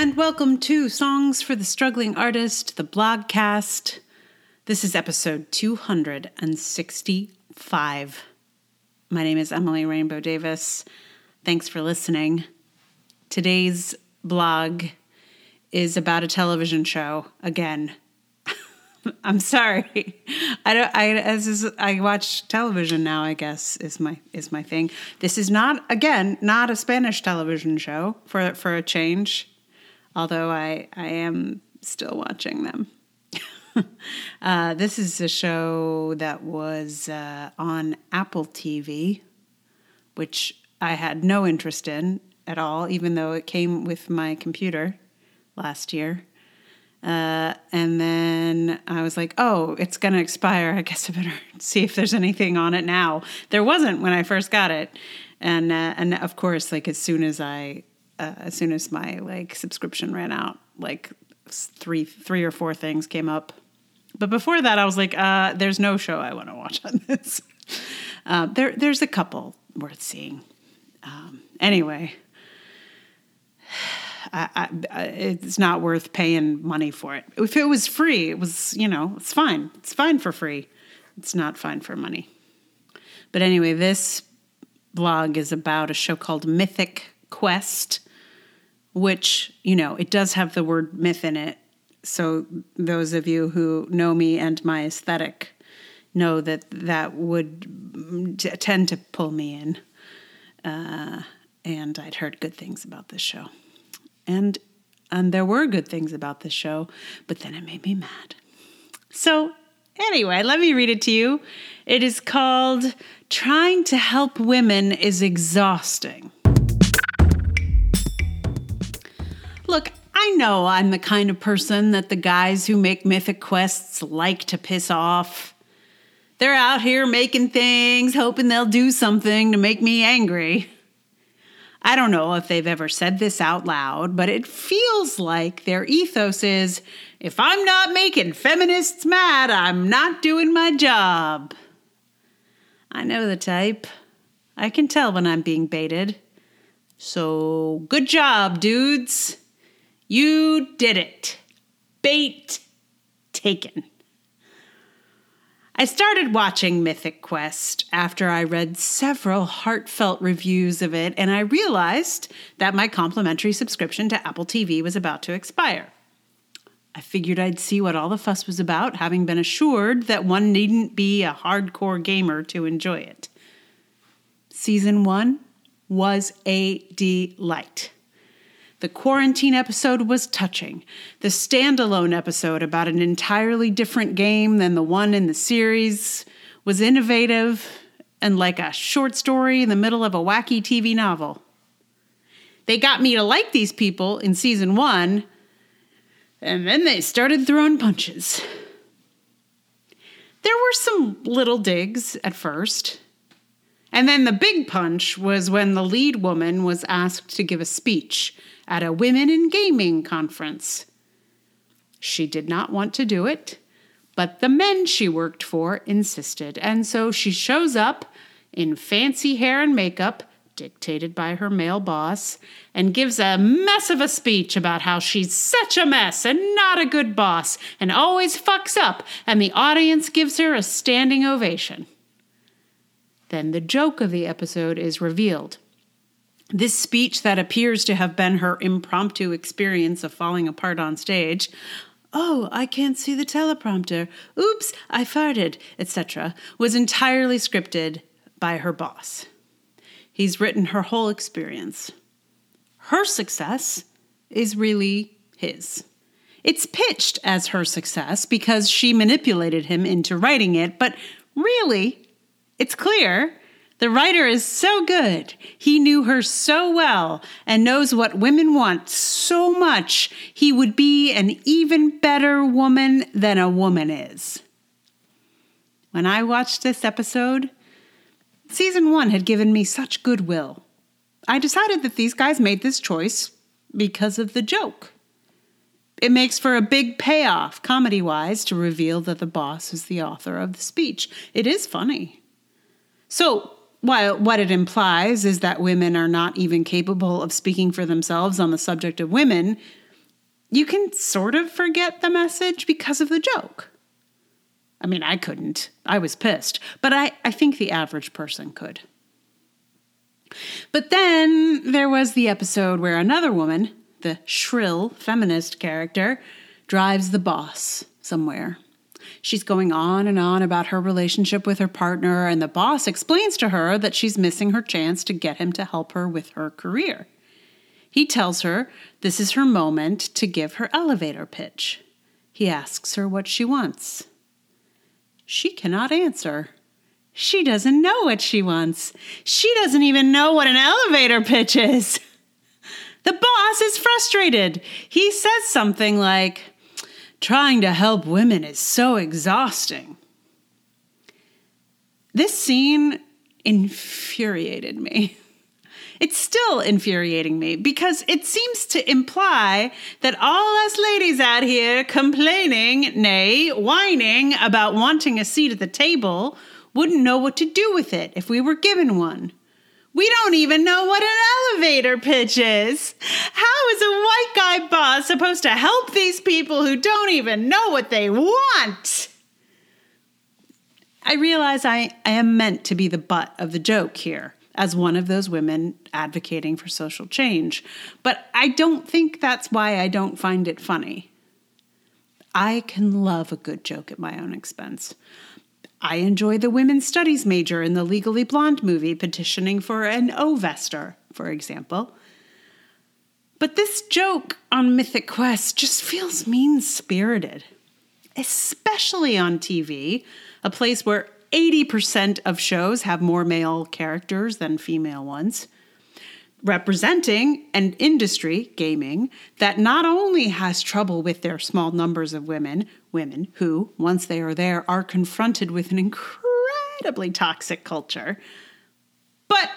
and welcome to Songs for the Struggling Artist, the blogcast. This is episode 265. My name is Emily Rainbow Davis. Thanks for listening. Today's blog is about a television show again. I'm sorry. I don't. I as is, I watch television now. I guess is my is my thing. This is not again not a Spanish television show for for a change. Although I I am still watching them. uh, this is a show that was uh, on Apple TV, which I had no interest in at all, even though it came with my computer last year. Uh, and then I was like, oh, it's going to expire. I guess I better see if there's anything on it now. There wasn't when I first got it. And, uh, and of course, like as soon as I, uh, as soon as my like subscription ran out, like three, three or four things came up. But before that, I was like, uh, there's no show I want to watch on this. Uh, there, there's a couple worth seeing. Um, anyway, I, I, it's not worth paying money for it. If it was free, it was, you know, it's fine. It's fine for free. It's not fine for money. But anyway, this blog is about a show called Mythic Quest, which, you know, it does have the word myth in it. So those of you who know me and my aesthetic know that that would t- tend to pull me in. Uh, and I'd heard good things about this show. And and there were good things about this show, but then it made me mad. So, anyway, let me read it to you. It is called Trying to Help Women is Exhausting. I know I'm the kind of person that the guys who make mythic quests like to piss off. They're out here making things, hoping they'll do something to make me angry. I don't know if they've ever said this out loud, but it feels like their ethos is if I'm not making feminists mad, I'm not doing my job. I know the type. I can tell when I'm being baited. So, good job, dudes. You did it. Bait taken. I started watching Mythic Quest after I read several heartfelt reviews of it, and I realized that my complimentary subscription to Apple TV was about to expire. I figured I'd see what all the fuss was about, having been assured that one needn't be a hardcore gamer to enjoy it. Season 1 was a delight. The quarantine episode was touching. The standalone episode about an entirely different game than the one in the series was innovative and like a short story in the middle of a wacky TV novel. They got me to like these people in season one, and then they started throwing punches. There were some little digs at first. And then the big punch was when the lead woman was asked to give a speech at a Women in Gaming conference. She did not want to do it, but the men she worked for insisted, and so she shows up in fancy hair and makeup, dictated by her male boss, and gives a mess of a speech about how she's such a mess and not a good boss and always fucks up, and the audience gives her a standing ovation. Then the joke of the episode is revealed. This speech that appears to have been her impromptu experience of falling apart on stage. Oh, I can't see the teleprompter. Oops, I farted, etc., was entirely scripted by her boss. He's written her whole experience. Her success is really his. It's pitched as her success because she manipulated him into writing it, but really, it's clear the writer is so good. He knew her so well and knows what women want so much. He would be an even better woman than a woman is. When I watched this episode, season one had given me such goodwill. I decided that these guys made this choice because of the joke. It makes for a big payoff, comedy wise, to reveal that the boss is the author of the speech. It is funny. So, while what it implies is that women are not even capable of speaking for themselves on the subject of women, you can sort of forget the message because of the joke. I mean, I couldn't. I was pissed. But I, I think the average person could. But then there was the episode where another woman, the shrill feminist character, drives the boss somewhere. She's going on and on about her relationship with her partner, and the boss explains to her that she's missing her chance to get him to help her with her career. He tells her this is her moment to give her elevator pitch. He asks her what she wants. She cannot answer. She doesn't know what she wants. She doesn't even know what an elevator pitch is. The boss is frustrated. He says something like, Trying to help women is so exhausting. This scene infuriated me. It's still infuriating me because it seems to imply that all us ladies out here complaining, nay, whining about wanting a seat at the table wouldn't know what to do with it if we were given one. We don't even know what an elevator pitch is. How is a white guy boss supposed to help these people who don't even know what they want? I realize I, I am meant to be the butt of the joke here as one of those women advocating for social change, but I don't think that's why I don't find it funny. I can love a good joke at my own expense. I enjoy the women's studies major in the Legally Blonde movie petitioning for an Ovester, for example. But this joke on Mythic Quest just feels mean spirited, especially on TV, a place where 80% of shows have more male characters than female ones representing an industry, gaming, that not only has trouble with their small numbers of women, women who, once they are there, are confronted with an incredibly toxic culture, but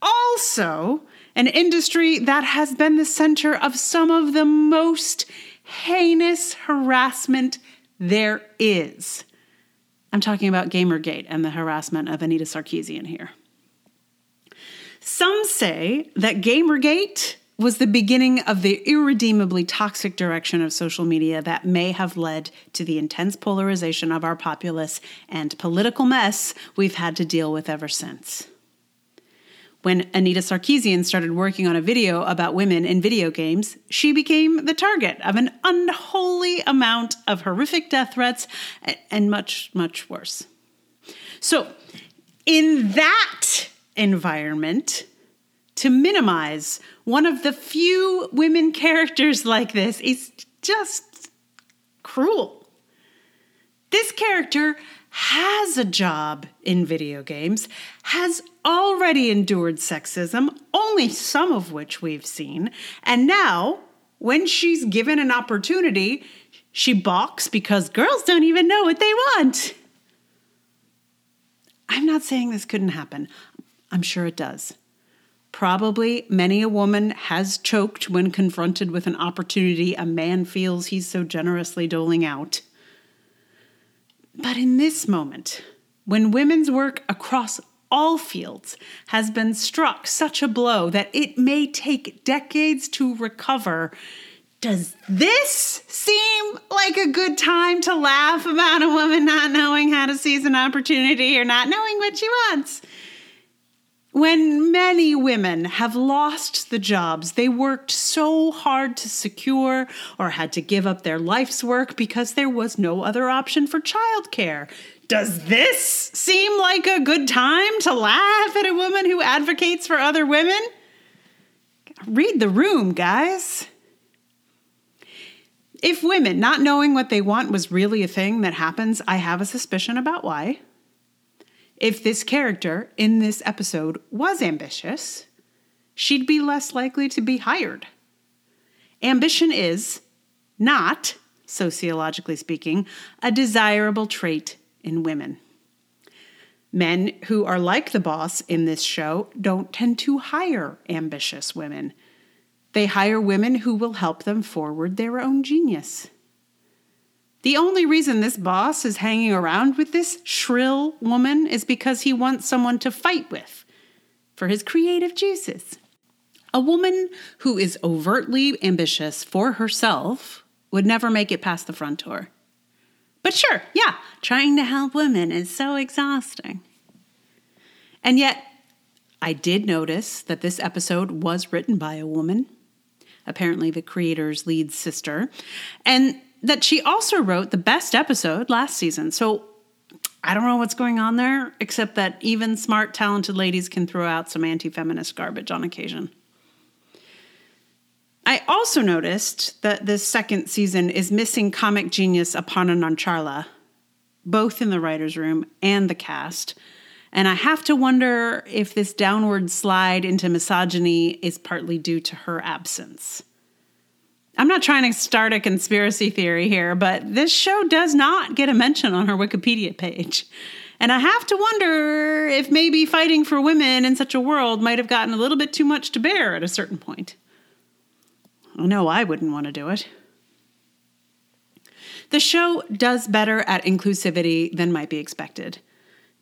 also an industry that has been the center of some of the most heinous harassment there is. I'm talking about Gamergate and the harassment of Anita Sarkeesian here. Some say that Gamergate was the beginning of the irredeemably toxic direction of social media that may have led to the intense polarization of our populace and political mess we've had to deal with ever since. When Anita Sarkeesian started working on a video about women in video games, she became the target of an unholy amount of horrific death threats and much, much worse. So, in that environment to minimize one of the few women characters like this is just cruel. This character has a job in video games, has already endured sexism, only some of which we've seen, and now, when she's given an opportunity, she balks because girls don't even know what they want. I'm not saying this couldn't happen. I'm sure it does. Probably many a woman has choked when confronted with an opportunity a man feels he's so generously doling out. But in this moment, when women's work across all fields has been struck such a blow that it may take decades to recover, does this seem like a good time to laugh about a woman not knowing how to seize an opportunity or not knowing what she wants? When many women have lost the jobs they worked so hard to secure or had to give up their life's work because there was no other option for childcare, does this seem like a good time to laugh at a woman who advocates for other women? Read the room, guys. If women not knowing what they want was really a thing that happens, I have a suspicion about why if this character in this episode was ambitious, she'd be less likely to be hired. Ambition is not, sociologically speaking, a desirable trait in women. Men who are like the boss in this show don't tend to hire ambitious women. They hire women who will help them forward their own genius. The only reason this boss is hanging around with this shrill woman is because he wants someone to fight with for his creative juices. A woman who is overtly ambitious for herself would never make it past the front door. But sure, yeah, trying to help women is so exhausting. And yet, I did notice that this episode was written by a woman, apparently the creator's lead sister, and that she also wrote the best episode last season. So I don't know what's going on there, except that even smart, talented ladies can throw out some anti feminist garbage on occasion. I also noticed that this second season is missing comic genius Aparna Nancherla, both in the writer's room and the cast. And I have to wonder if this downward slide into misogyny is partly due to her absence. I'm not trying to start a conspiracy theory here, but this show does not get a mention on her Wikipedia page. And I have to wonder if maybe fighting for women in such a world might have gotten a little bit too much to bear at a certain point. No, I wouldn't want to do it. The show does better at inclusivity than might be expected.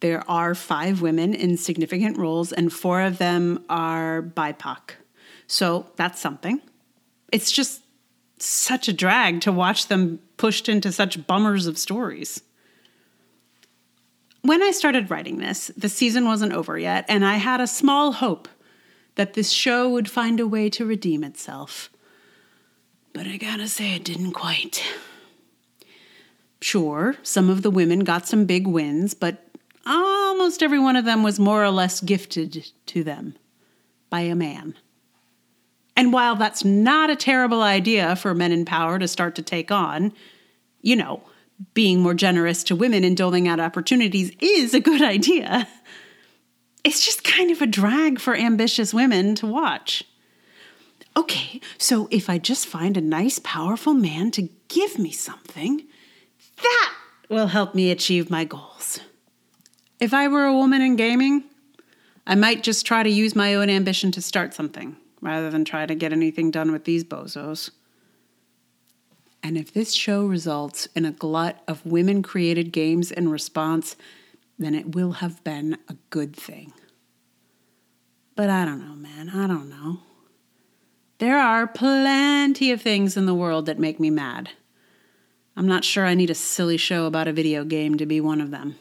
There are five women in significant roles, and four of them are BIPOC. So that's something. It's just such a drag to watch them pushed into such bummers of stories. When I started writing this, the season wasn't over yet, and I had a small hope that this show would find a way to redeem itself. But I gotta say, it didn't quite. Sure, some of the women got some big wins, but almost every one of them was more or less gifted to them by a man. And while that's not a terrible idea for men in power to start to take on, you know, being more generous to women and doling out opportunities is a good idea. It's just kind of a drag for ambitious women to watch. Okay, so if I just find a nice, powerful man to give me something, that will help me achieve my goals. If I were a woman in gaming, I might just try to use my own ambition to start something rather than try to get anything done with these bozos. And if this show results in a glut of women created games in response, then it will have been a good thing. But I don't know, man. I don't know. There are plenty of things in the world that make me mad. I'm not sure I need a silly show about a video game to be one of them.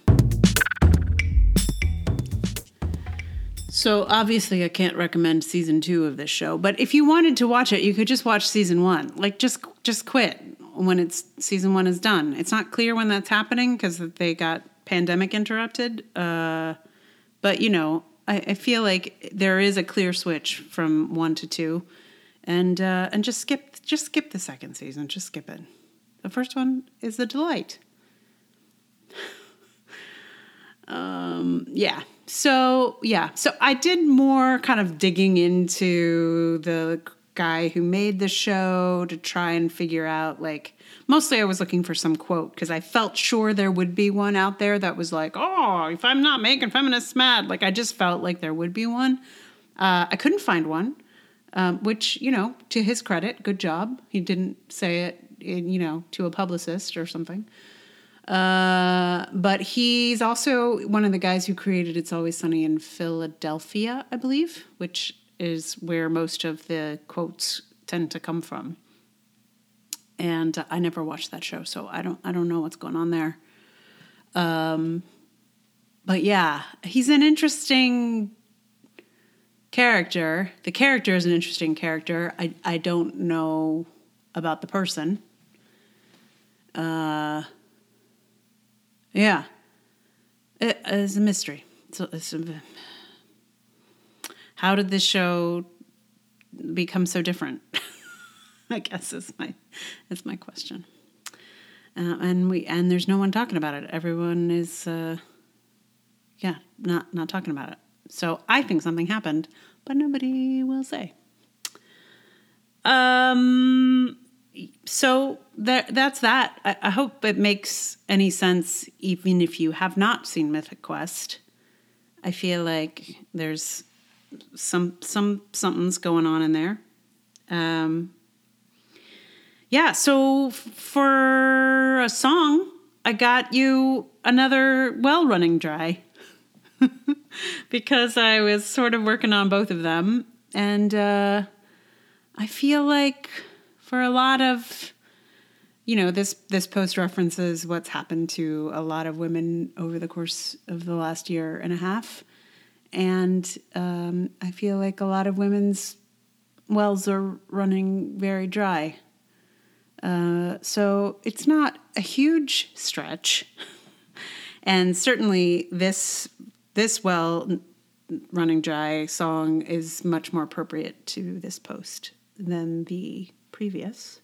So obviously I can't recommend season 2 of this show, but if you wanted to watch it, you could just watch season 1. Like just just quit when it's season 1 is done. It's not clear when that's happening because they got pandemic interrupted. Uh, but you know, I, I feel like there is a clear switch from 1 to 2 and uh, and just skip just skip the second season. Just skip it. The first one is a delight. um, yeah. So yeah. So I did more kind of digging into the guy who made the show to try and figure out like mostly I was looking for some quote because I felt sure there would be one out there that was like, oh, if I'm not making feminists mad, like I just felt like there would be one. Uh, I couldn't find one um, which, you know, to his credit, good job. He didn't say it, in, you know, to a publicist or something. Uh, but he's also one of the guys who created It's Always Sunny in Philadelphia, I believe, which is where most of the quotes tend to come from. And uh, I never watched that show, so I don't I don't know what's going on there. Um, but yeah, he's an interesting character. The character is an interesting character. I, I don't know about the person. Uh, yeah, it is a mystery. So it's a, how did this show become so different? I guess is my that's my question. Uh, and we and there's no one talking about it. Everyone is, uh, yeah, not not talking about it. So I think something happened, but nobody will say. Um, so that that's that. I, I hope it makes any sense, even if you have not seen Mythic Quest. I feel like there's some some something's going on in there. Um, yeah. So for a song, I got you another well running dry. because I was sort of working on both of them. And uh, I feel like for a lot of you know this this post references what's happened to a lot of women over the course of the last year and a half. And um, i feel like a lot of women's wells are running very dry. Uh, so it's not a huge stretch. And certainly this this well running dry song is much more appropriate to this post than the previous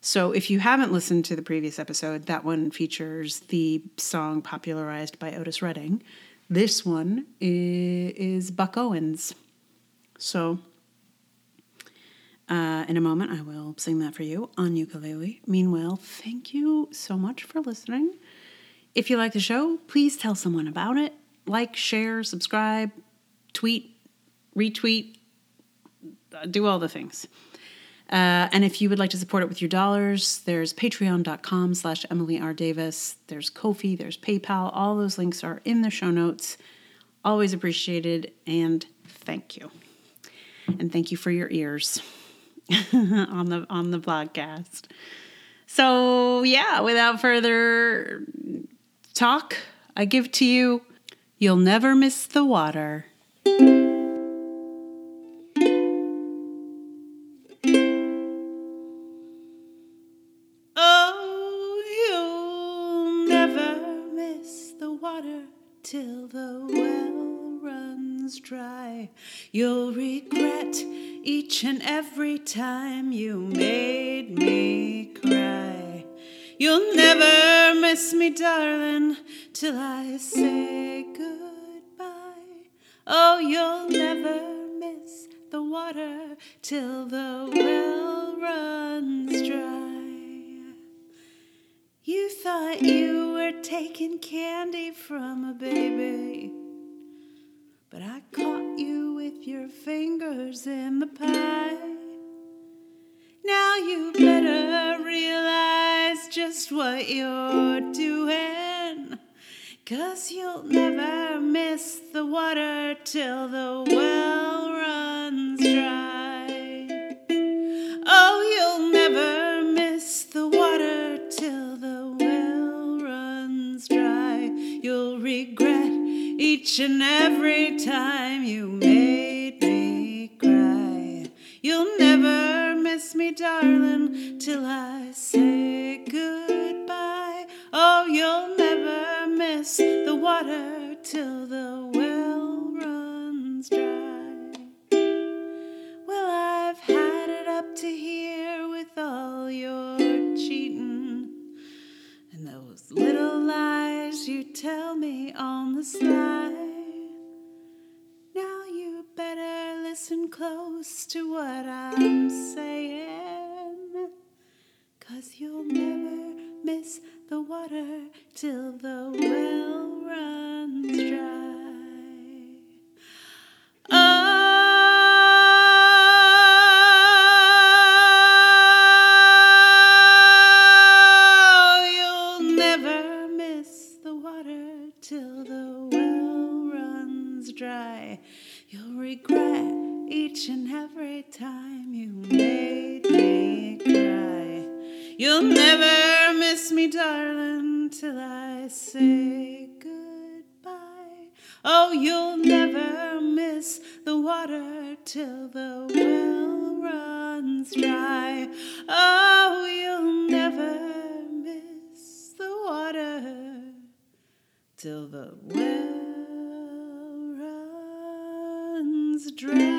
so if you haven't listened to the previous episode, that one features the song popularized by Otis Redding. This one is Buck Owens. So uh, in a moment, I will sing that for you on ukulele. Meanwhile, thank you so much for listening. If you like the show, please tell someone about it. Like, share, subscribe, tweet, retweet, do all the things. Uh, and if you would like to support it with your dollars, there's patreon.com slash Emily R. Davis. There's Ko-fi, there's PayPal. All those links are in the show notes. Always appreciated, and thank you. And thank you for your ears on the on the podcast. So yeah, without further talk, I give to you You'll Never Miss the Water. You'll regret each and every time you made me cry. You'll never miss me, darling, till I say goodbye. Oh, you'll never miss the water till the well runs dry. You thought you were taking candy from a baby, in the pie. Now you better realize just what you're doing, cause you'll never miss the water till the well runs dry. Oh, you'll never miss the water till the well runs dry. You'll regret each and every time you made darling, till I say goodbye. Oh, you'll never miss the water till the well runs dry. Well, I've had it up to here with all your cheating and those little lies you tell me on the sly. Now you better listen close to what I'm saying. Cause you'll never miss the water till the well runs dry. Oh, you'll never miss the water till the well runs dry. You'll regret each and every time You'll never miss me, darling, till I say goodbye. Oh, you'll never miss the water till the well runs dry. Oh, you'll never miss the water till the well runs dry.